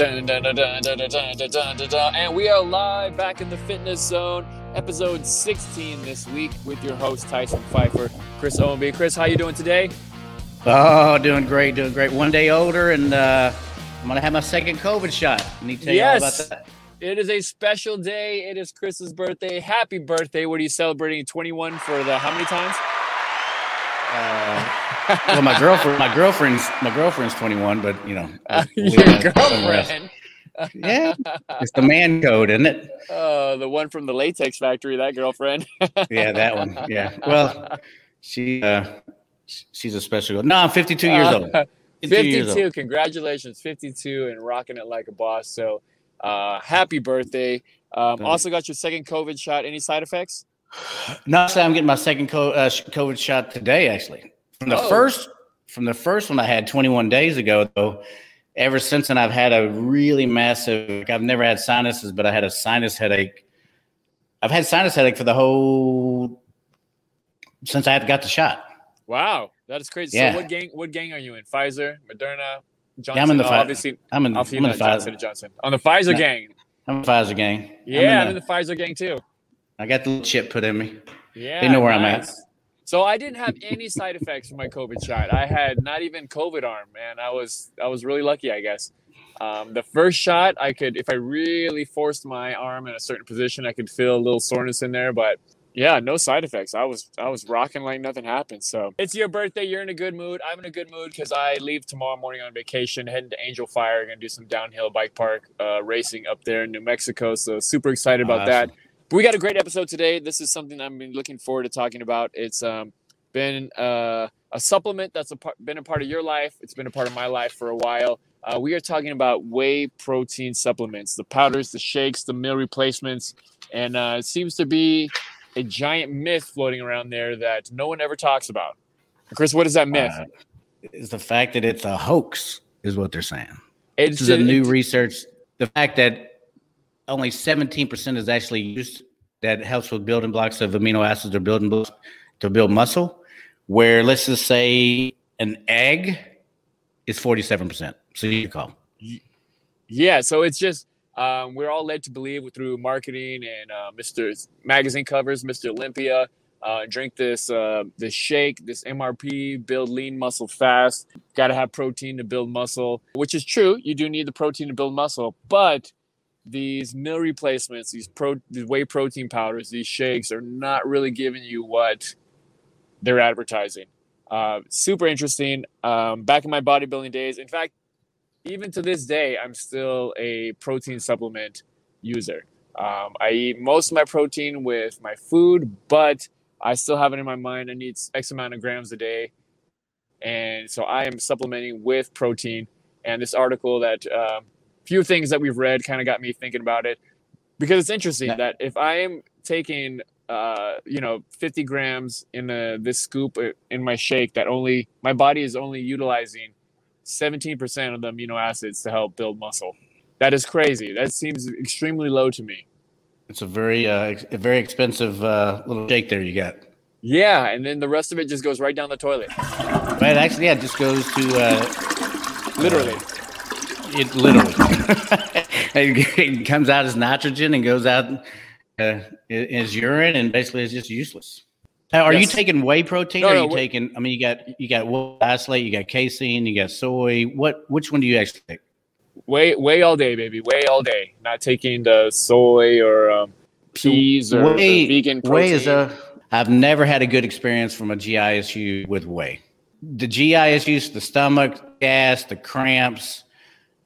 And we are live back in the fitness zone, episode 16 this week with your host Tyson Pfeiffer, Chris Owenby. Chris, how you doing today? Oh, doing great, doing great. One day older, and uh, I'm gonna have my second COVID shot. I need to tell Yes. you about that. It is a special day. It is Chris's birthday. Happy birthday. What are you celebrating? 21 for the how many times? Uh, well, my girlfriend, my girlfriend's, my girlfriend's 21, but you know, Uh, your leave that somewhere else. girlfriend. Yeah, it's the man code, isn't it? Uh, the one from the latex factory, that girlfriend. Yeah, that one. Yeah. Well, she, uh, she's a special. girl. No, I'm 52 years old. 52 years 52. old. Congratulations, 52 and rocking it like a boss. So, uh, happy birthday. Um, also got your second COVID shot. Any side effects? No, so I'm getting my second co- uh, COVID shot today, actually. From the Oh. first, from the first one I had 21 days ago, though. Ever since then, I've had a really massive. Like I've never had sinuses, but I had a sinus headache. I've had sinus headache for the whole since I got the shot. Wow, that is crazy. Yeah. So, what gang? What gang are you in? Pfizer, Moderna, Johnson? Yeah, I'm in the oh, obviously. I'm in. I'm in the Johnson Pfizer. Johnson. On the Pfizer No. gang. I'm in the Pfizer gang. Yeah, I'm I'm in the Pfizer gang too. I got the little chip put in me. Yeah, They know where I'm at. So I didn't have any side effects from my COVID shot. I had not even COVID arm, man. I was I was really lucky, I guess. Um, the first shot, I could, if I really forced my arm in a certain position, I could feel a little soreness in there. But yeah, no side effects. I was I was rocking like nothing happened. So it's your birthday. You're in a good mood. I'm in a good mood because I leave tomorrow morning on vacation, heading to Angel Fire, gonna do some downhill bike park uh, racing up there in New Mexico. So super excited about that. But we got a great episode today. This is something I've been looking forward to talking about. It's um, been uh, a supplement that's a part, been a part of your life. It's been a part of my life for a while. Uh, we are talking about whey protein supplements, the powders, the shakes, the meal replacements, and uh, it seems to be a giant myth floating around there that no one ever talks about. Chris, what is that myth? Uh, is the fact that it's a hoax is what they're saying. it's This is a new research. The fact that only 17% is actually used that helps with building blocks of amino acids or building blocks to build muscle, where let's just say an egg is 47%. So you call. Yeah, so it's just um, we're all led to believe through marketing and uh, Mr. magazine covers, Mr. Olympia. Uh, drink this uh, this shake, this MRP, build lean muscle fast. Got to have protein to build muscle, which is true. You do need the protein to build muscle, but these meal replacements, these pro, these whey protein powders, these shakes are not really giving you what they're advertising. Uh, super interesting. Um, back in my bodybuilding days, in fact, even to this day, I'm still a protein supplement user. Um, I eat most of my protein with my food, but I still have it in my mind. I need X amount of grams a day. And so I am supplementing with protein. And this article that um, few things that we've read kind of got me thinking about it because it's interesting Yeah. that if I am taking, uh, you know, 50 grams in a, this scoop uh, in my shake, that only my body is only utilizing 17% of the amino acids to help build muscle. That is crazy. That seems extremely low to me. It's a very, uh, ex- a very expensive uh, little shake there you got. Yeah, and then the rest of it just goes right down the toilet. right actually, yeah, it just goes to uh, Literally. It literally. it comes out as nitrogen and goes out uh, as urine, and basically it's just useless. Now, are you taking whey protein? No, or are no, you we're- taking? I mean, you got you got whey isolate, you got casein, you got soy. What which one do you actually take? Whey, whey all day, baby. Whey all day. Not taking the soy or um, peas or whey, the vegan protein. whey is a. I've never had a good experience from a GI issue with whey. The GI issues, the stomach gas, the cramps.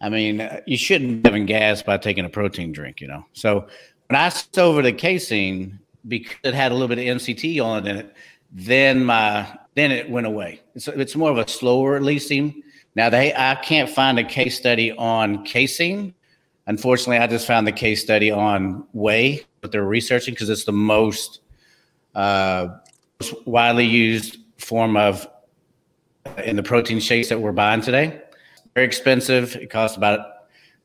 I mean, uh, you shouldn't having gas by taking a protein drink, you know. So when I switched over to casein because it had a little bit of MCT on it in it, then my then it went away. It's it's more of a slower releasing. Now they I can't find a case study on casein. Unfortunately, I just found the case study on whey, but they're researching because it's the most uh, widely used form of uh, in the protein shakes that we're buying today. Very expensive. It costs about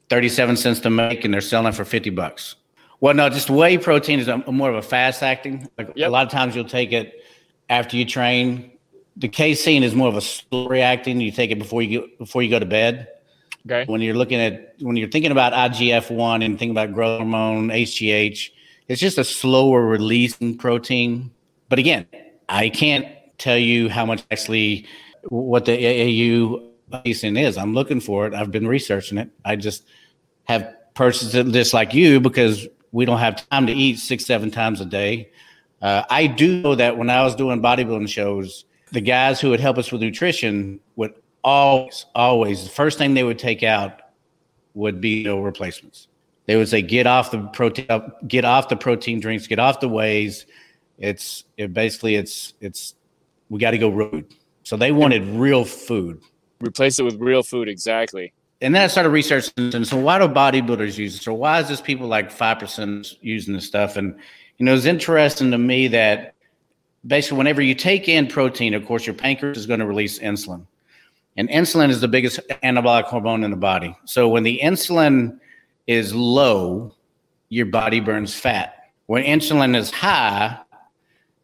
37 cents to make, and they're selling it for 50 bucks. Well, no, just whey protein is a, more of a fast acting. Like Yep. A lot of times you'll take it after you train. The casein is more of a slow reacting. You take it before you go, before you go to bed. Okay. When you're looking at when you're thinking about IGF one and thinking about growth hormone, HGH, it's just a slower releasing protein. But again, I can't tell you how much actually what the AAU leucine is. I'm looking for it. I've been researching it. I just have purchased it just like you because we don't have time to eat six, seven times a day. Uh, I do know that when I was doing bodybuilding shows, the guys who would help us with nutrition would always, always, the first thing they would take out would be meal replacements. They would say, "Get off the protein, get off the protein drinks, get off the wheys." It's it basically it's it's we got to go root. So they wanted real food. Replace it with real food, exactly. And then I started researching. And so why do bodybuilders use it? So why is this people like five percent using this stuff? And you know, it's interesting to me that basically whenever you take in protein, of course, your pancreas is going to release insulin. And insulin is the biggest anabolic hormone in the body. So when the insulin is low, your body burns fat. When insulin is high,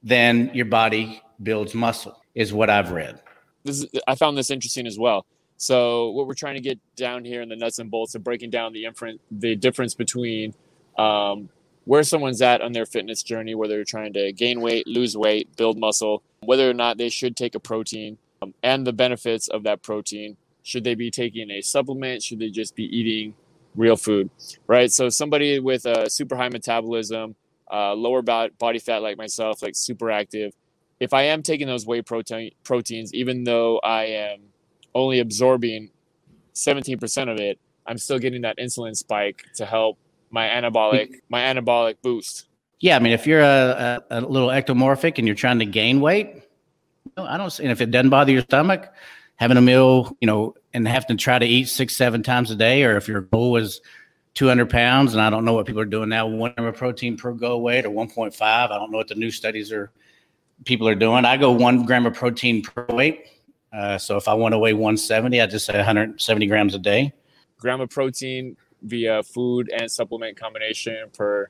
then your body builds muscle, is what I've read. This is, I found this interesting as well. So what we're trying to get down here in the nuts and bolts of breaking down the inference, the difference between um, where someone's at on their fitness journey, whether they're trying to gain weight, lose weight, build muscle, whether or not they should take a protein, um, and the benefits of that protein. Should they be taking a supplement? Should they just be eating real food? Right. So somebody with a super high metabolism, uh, lower body fat like myself, like super active. If I am taking those whey protein proteins, even though I am only absorbing 17% of it, I'm still getting that insulin spike to help my anabolic my anabolic boost. Yeah, I mean, if you're a, a, a little ectomorphic and you're trying to gain weight, no, I don't. And if it doesn't bother your stomach, having a meal, you know, and having to try to eat six, seven times a day, or if your goal is 200 pounds, and I don't know what people are doing now, one gram of protein per go weight or 1.5. I don't know what the new studies are. People are doing. I go one gram of protein per weight. Uh, so if I want to weigh 170, I just say 170 grams a day. Gram of protein via food and supplement combination per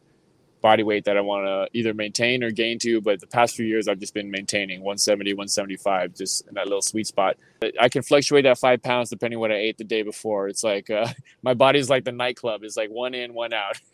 body weight that I want to either maintain or gain to. But the past few years, I've just been maintaining 170, 175, just in that little sweet spot. I can fluctuate that five pounds depending what I ate the day before. It's like uh, my body's like the nightclub. It's like one in, one out.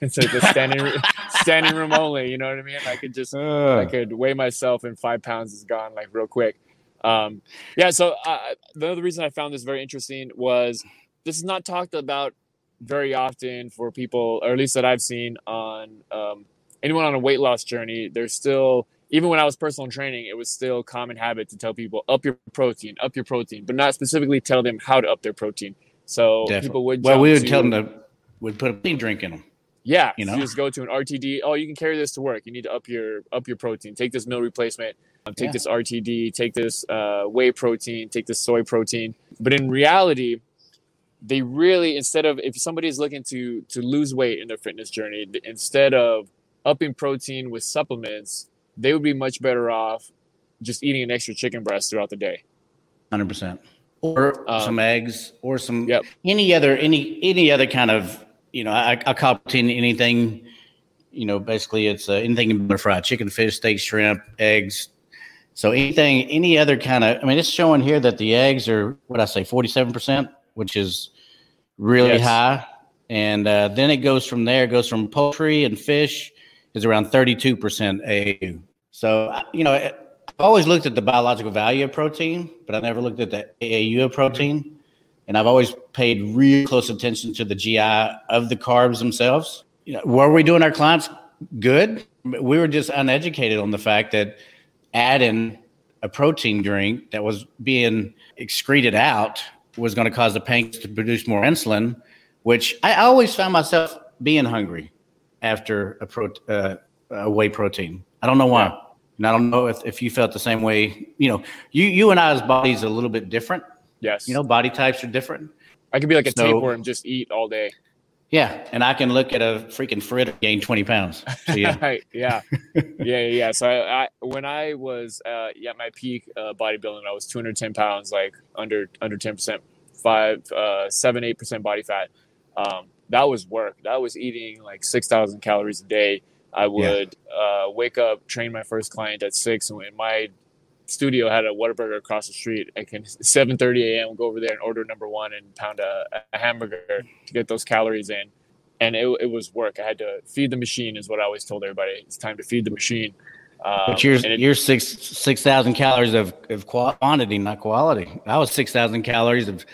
it's like the standing standing room only. You know what I mean? I could just uh. I could weigh myself and five pounds is gone like real quick. Um, yeah. So uh, the other reason I found this very interesting was this is not talked about very often for people, or at least that I've seen on um, anyone on a weight loss journey. There's still, even when I was personal training, it was still common habit to tell people up your protein, up your protein, but not specifically tell them how to up their protein. So Definitely. people would. Well, we would to, tell them to would put a protein drink in them. Yeah, you know, just go to an RTD. Oh, you can carry this to work. You need to up your up your protein. Take this meal replacement. Um, take yeah. this RTD. Take this uh, whey protein. Take this soy protein. But in reality, they really instead of if somebody is looking to to lose weight in their fitness journey instead of upping protein with supplements they would be much better off just eating an extra chicken breast throughout the day 100% or um, some eggs or some yep. any other any any other kind of you know i, I call protein anything you know basically it's uh, anything in fried chicken fish steak shrimp eggs so anything any other kind of i mean it's showing here that the eggs are what i say 47% which is really yes. high. And uh, then it goes from there, it goes from poultry and fish is around 32% AAU. So, you know, I've always looked at the biological value of protein, but I never looked at the AAU of protein. And I've always paid real close attention to the GI of the carbs themselves. You know, were we doing our clients good? We were just uneducated on the fact that adding a protein drink that was being excreted out was going to cause the pancreas to produce more insulin, which I always found myself being hungry after a, pro, uh, a whey protein. I don't know why. And I don't know if, if you felt the same way. You know, you you and I's bodies a little bit different. Yes. You know, body types are different. I could be like a so, tapeworm and just eat all day. Yeah, and I can look at a freaking fritter gain twenty pounds. So, yeah. yeah, yeah, yeah. So I, I, when I was uh, at my peak uh, bodybuilding, I was two hundred ten pounds, like under under ten percent, five, uh, seven, eight percent body fat. Um, that was work. That was eating like six thousand calories a day. I would yeah. uh, wake up, train my first client at six, and my studio had a Whataburger across the street. I can 7:30 a.m. Go over there and order number one and pound a, a hamburger to get those calories in. And it, it was work. I had to feed the machine, is what I always told everybody. It's time to feed the machine. Um, but you're it, you're six six thousand calories of, of quantity, not quality. I was six thousand calories of.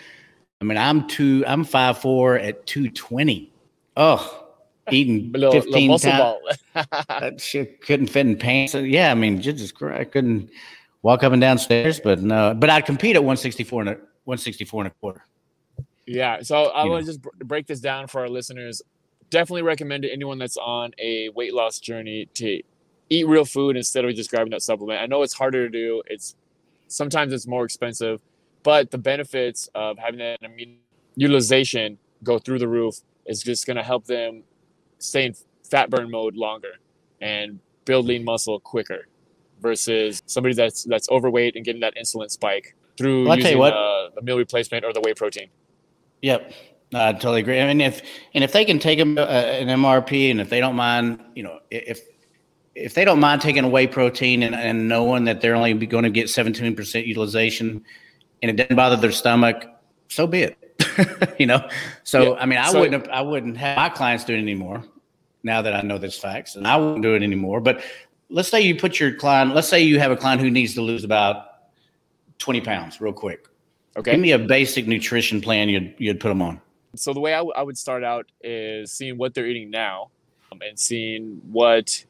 I mean, I'm two. I'm five four at two twenty. Oh, eating little, 15 little times. that shit couldn't fit in pants. Yeah, I mean, just I couldn't walk up and down stairs, but no, but I'd compete at 164 and a 164 and a quarter. Yeah, so I want to just break this down for our listeners. Definitely recommend to anyone that's on a weight loss journey to eat real food instead of just grabbing that supplement. I know it's harder to do. It's sometimes it's more expensive, but the benefits of having that utilization go through the roof is just going to help them stay in fat burn mode longer and build lean muscle quicker versus somebody that's that's overweight and getting that insulin spike through well, using uh, the meal replacement or the whey protein. Yep. I totally agree. I mean, if and if they can take uh, an MRP, and if they don't mind, you know, if if they don't mind taking away protein and, and knowing that they're only going to get 17% utilization and it doesn't bother their stomach, so be it. you know, so yeah. I mean, I so, wouldn't have, I wouldn't have my clients do it anymore now that I know this facts, and I won't do it anymore. But let's say you put your client, let's say you have a client who needs to lose about 20 pounds real quick. Okay. Give me a basic nutrition plan you'd, you'd put them on. So the way I, w- I would start out is seeing what they're eating now um, and seeing what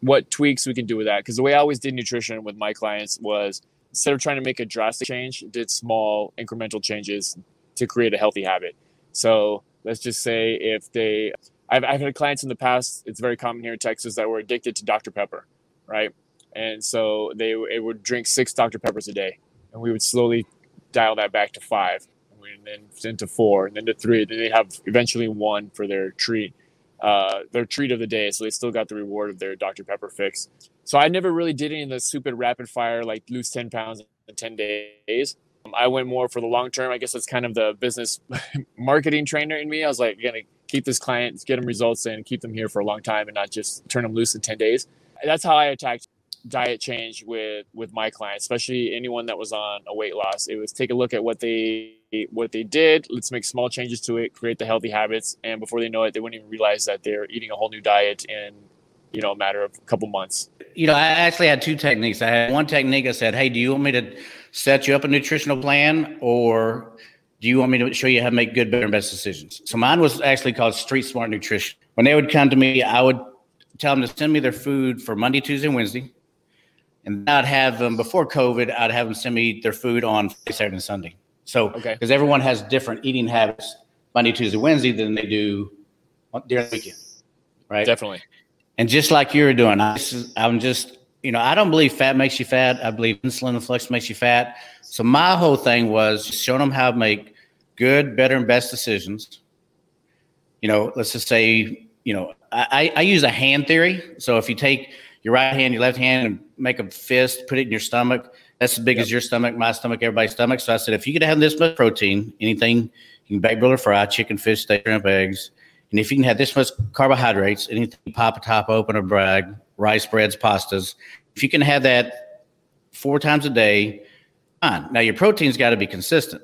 what tweaks we can do with that. Because the way I always did nutrition with my clients was instead of trying to make a drastic change, did small incremental changes to create a healthy habit. So let's just say if they, I've, I've had clients in the past, it's very common here in Texas that were addicted to Dr. Pepper, right? And so they, they would drink six Dr. Peppers a day. And we would slowly dial that back to five, and then into four, and then to three. Then they have eventually one for their treat, uh, their treat of the day. So they still got the reward of their Dr. Pepper fix. So I never really did any of the stupid rapid fire, like lose 10 pounds in 10 days. I went more for the long term. I guess that's kind of the business marketing trainer in me. I was like, gonna keep this client, get them results, and keep them here for a long time, and not just turn them loose in ten days. That's how I attacked diet change with with my clients, especially anyone that was on a weight loss. It was take a look at what they what they did. Let's make small changes to it, create the healthy habits, and before they know it, they wouldn't even realize that they're eating a whole new diet in you know a matter of a couple months. You know, I actually had two techniques. I had one technique. I said, "Hey, do you want me to?" set you up a nutritional plan or do you want me to show you how to make good, better, and best decisions? So mine was actually called Street Smart Nutrition. When they would come to me, I would tell them to send me their food for Monday, Tuesday, and Wednesday. And I'd have them before COVID, I'd have them send me their food on Saturday and Sunday. So, because okay. everyone has different eating habits Monday, Tuesday, Wednesday than they do during the weekend, right? Definitely. And just like you're doing, I, I'm just you know, I don't believe fat makes you fat. I believe insulin and flex makes you fat. So my whole thing was showing them how to make good, better, and best decisions. You know, let's just say, you know, I, I use a hand theory. So if you take your right hand, your left hand, and make a fist, put it in your stomach. That's as big yep. as your stomach, my stomach, everybody's stomach. So I said, if you could have this much protein, anything you can bake, broil, or fry, chicken, fish, steak, shrimp, eggs, and if you can have this much carbohydrates, anything pop a top open or brag, rice, breads, pastas. If you can have that four times a day, fine. Now your protein's got to be consistent.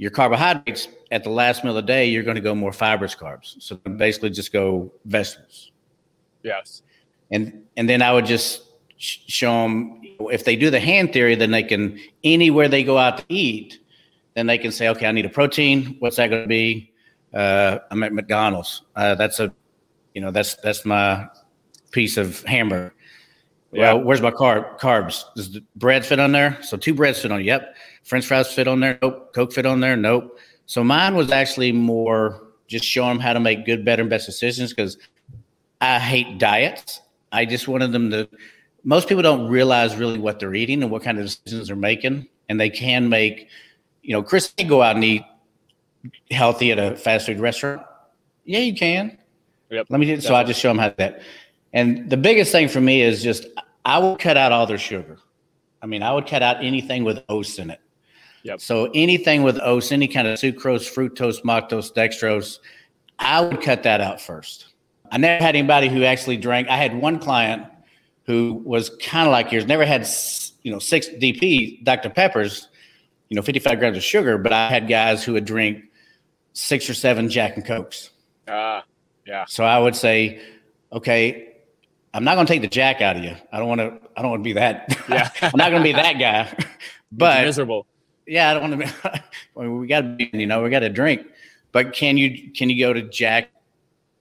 Your carbohydrates at the last meal of the day, you're going to go more fibrous carbs. So basically, just go vegetables. Yes. And and then I would just show them if they do the hand theory, then they can anywhere they go out to eat, then they can say, okay, I need a protein. What's that going to be? Uh, I'm at McDonald's. Uh, that's a, you know, that's that's my piece of hamburger. Yeah. Well, where's my carb carbs? Does the bread fit on there? So two breads fit on. Yep. French fries fit on there. Nope. Coke fit on there. Nope. So mine was actually more just showing them how to make good, better, and best decisions because I hate diets. I just wanted them to. Most people don't realize really what they're eating and what kind of decisions they're making, and they can make. You know, Chris can go out and eat healthy at a fast food restaurant. Yeah, you can. Yep. Let me. Do, so I just show them how to that. And the biggest thing for me is just I would cut out all their sugar. I mean, I would cut out anything with oats in it. Yep. So anything with oats, any kind of sucrose, fructose, maltose, dextrose, I would cut that out first. I never had anybody who actually drank. I had one client who was kind of like yours, never had you know, six DP Dr. Peppers, you know, 55 grams of sugar, but I had guys who would drink six or seven Jack and Cokes. Ah, yeah. So I would say, okay, I'm not going to take the Jack out of you. I don't want to. I don't want to be that. Yeah. I'm not going to be that guy. but miserable. Yeah, I don't want to be. well, we got to be. You know, we got to drink. But can you can you go to Jack?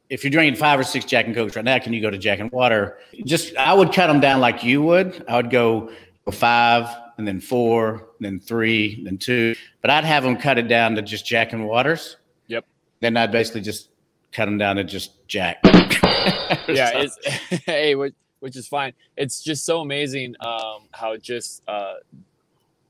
If you're drinking five or six Jack and Cokes right now, can you go to Jack and Water? Just I would cut them down like you would. I would go five and then four, and then three, then two. But I'd have them cut it down to just Jack and Waters. Yep. Then I'd basically just cut them down to just Jack. yeah, it's hey, which, which is fine. It's just so amazing um, how just uh,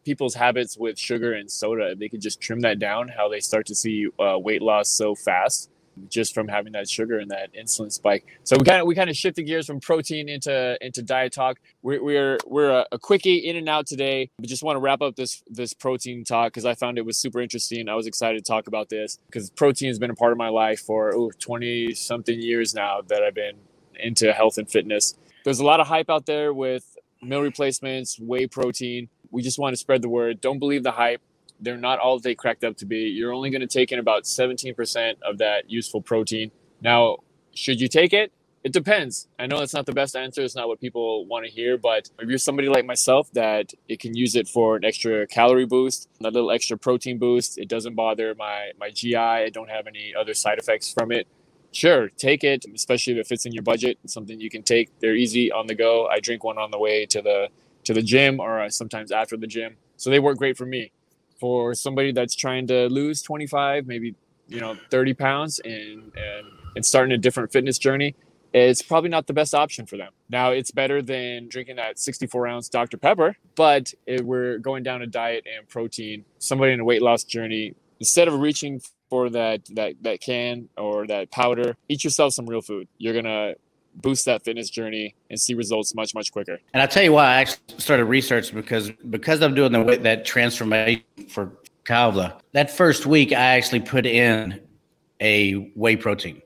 people's habits with sugar and soda, if they could just trim that down, how they start to see uh, weight loss so fast just from having that sugar and that insulin spike. So we kind of we kind of shifted gears from protein into into diet talk. We're we're we're a, a quickie in and out today. We just want to wrap up this this protein talk because I found it was super interesting. I was excited to talk about this because protein has been a part of my life for ooh, 20 something years now that I've been into health and fitness. There's a lot of hype out there with meal replacements, whey protein. We just want to spread the word. Don't believe the hype they're not all they cracked up to be. You're only going to take in about 17% of that useful protein. Now, should you take it? It depends. I know that's not the best answer. It's not what people want to hear, but if you're somebody like myself that it can use it for an extra calorie boost, a little extra protein boost, it doesn't bother my my GI. I don't have any other side effects from it. Sure, take it, especially if it fits in your budget. It's something you can take. They're easy on the go. I drink one on the way to the to the gym or uh, sometimes after the gym. So they work great for me for somebody that's trying to lose 25, maybe you know 30 pounds and and and starting a different fitness journey, it's probably not the best option for them. Now it's better than drinking that 64 ounce Dr Pepper, but if we're going down a diet and protein. Somebody in a weight loss journey, instead of reaching for that that that can or that powder, eat yourself some real food. You're gonna boost that fitness journey and see results much much quicker. And I tell you why I actually started research because because I'm doing the that transformation for Kavla. That first week, I actually put in a whey protein,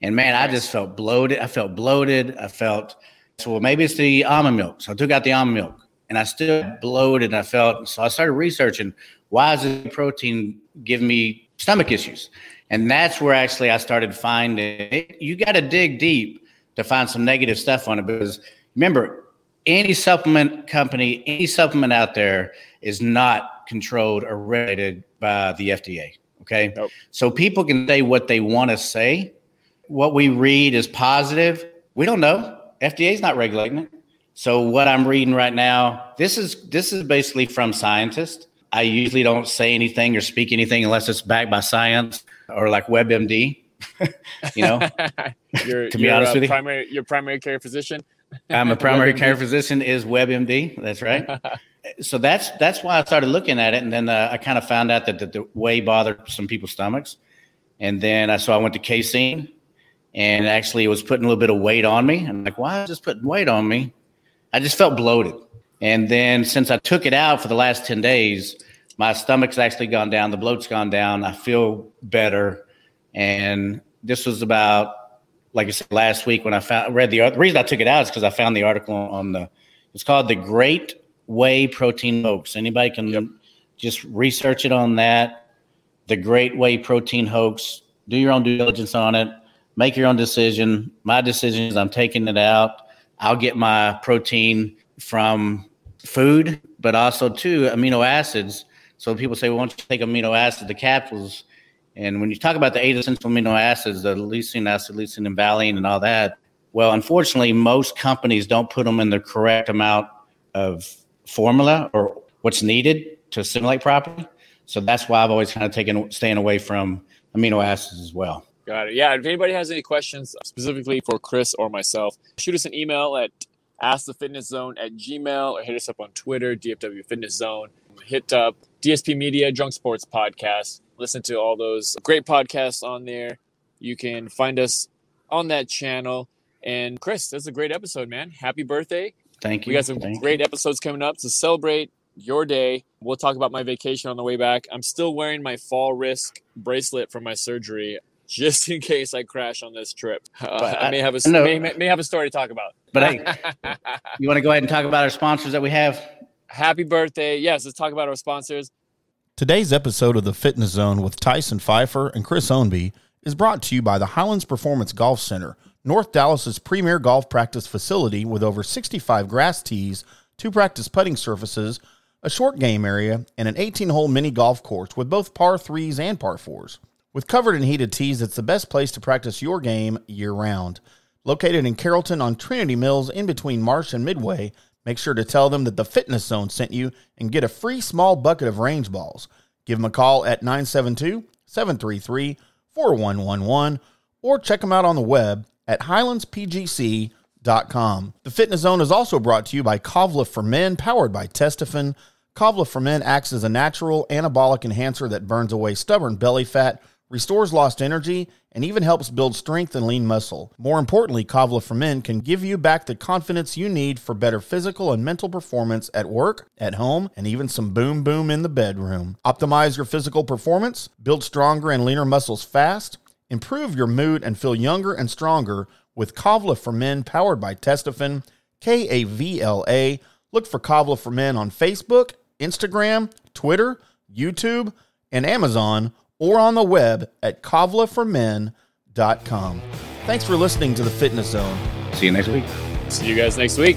and man, I just felt bloated. I felt bloated. I felt so. Well, maybe it's the almond milk. So I took out the almond milk, and I still bloated. And I felt so. I started researching why is this protein giving me stomach issues, and that's where actually I started finding you got to dig deep to find some negative stuff on it because remember, any supplement company, any supplement out there is not controlled or regulated by the FDA. Okay. Nope. So people can say what they want to say. What we read is positive. We don't know. FDA is not regulating it. So what I'm reading right now, this is this is basically from scientists. I usually don't say anything or speak anything unless it's backed by science or like WebMD. you know, to be honest with you, primary, your primary care physician. I'm a primary care physician. Is WebMD? That's right. so that's that's why I started looking at it, and then uh, I kind of found out that the, the whey bothered some people's stomachs, and then I so I went to casein, and actually it was putting a little bit of weight on me. I'm like, why is this putting weight on me? I just felt bloated, and then since I took it out for the last ten days, my stomach's actually gone down, the bloat's gone down. I feel better and this was about, like I said, last week when I found read the, the reason I took it out is because I found the article on the. It's called the Great Whey Protein Hoax. Anybody can yep. just research it on that. The Great Whey Protein Hoax. Do your own due diligence on it. Make your own decision. My decision is I'm taking it out. I'll get my protein from food, but also too amino acids. So people say, well, why don't you take amino acids, the capsules, and when you talk about the eight essential amino acids, the leucine acid, leucine and valine, and all that, well, unfortunately, most companies don't put them in the correct amount of formula or what's needed to assimilate properly. So that's why I've always kind of taken staying away from amino acids as well. Got it. Yeah. If anybody has any questions specifically for Chris or myself, shoot us an email at askthefitnesszone at gmail or hit us up on Twitter, DFW Fitness Zone. Hit up DSP Media Drunk Sports Podcast listen to all those great podcasts on there. You can find us on that channel. And Chris, that's a great episode, man. Happy birthday. Thank you. We got some Thank great you. episodes coming up to celebrate your day. We'll talk about my vacation on the way back. I'm still wearing my fall risk bracelet from my surgery. just in case I crash on this trip. Uh, But I may have a I may, may have a story to talk about. But hey, you want to go ahead and talk about our sponsors that we have? Happy birthday! Yes, let's talk about our sponsors. Today's episode of the Fitness Zone with Tyson Pfeiffer and Chris Ownby is brought to you by the Highlands Performance Golf Center, North Dallas's premier golf practice facility with over 65 grass tees, two practice putting surfaces, a short game area, and an 18-hole mini golf course with both par 3s and par 4s. With covered and heated tees, it's the best place to practice your game year-round. Located in Carrollton on Trinity Mills in between Marsh and Midway, make sure to tell them that the Fitness Zone sent you and get a free small bucket of range balls. Give them a call at 972 733 4111 or check them out on the web at highlandspgc.com. The Fitness Zone is also brought to you by Kavla for Men, powered by Testofen. Kavla for Men acts as a natural anabolic enhancer that burns away stubborn belly fat, restores lost energy, and even helps build strength and lean muscle. More importantly, Kavla for Men can give you back the confidence you need for better physical and mental performance at work, at home, and even some boom boom in the bedroom. Optimize your physical performance, build stronger and leaner muscles fast, improve your mood, and feel younger and stronger with Kavla for Men powered by Testofen, K A V L A. Look for Kavla for Men on Facebook, Instagram, Twitter, YouTube, and Amazon, or on the web at kavlaformen.com. Thanks for listening to the Fitness Zone. See you next week. See you guys next week.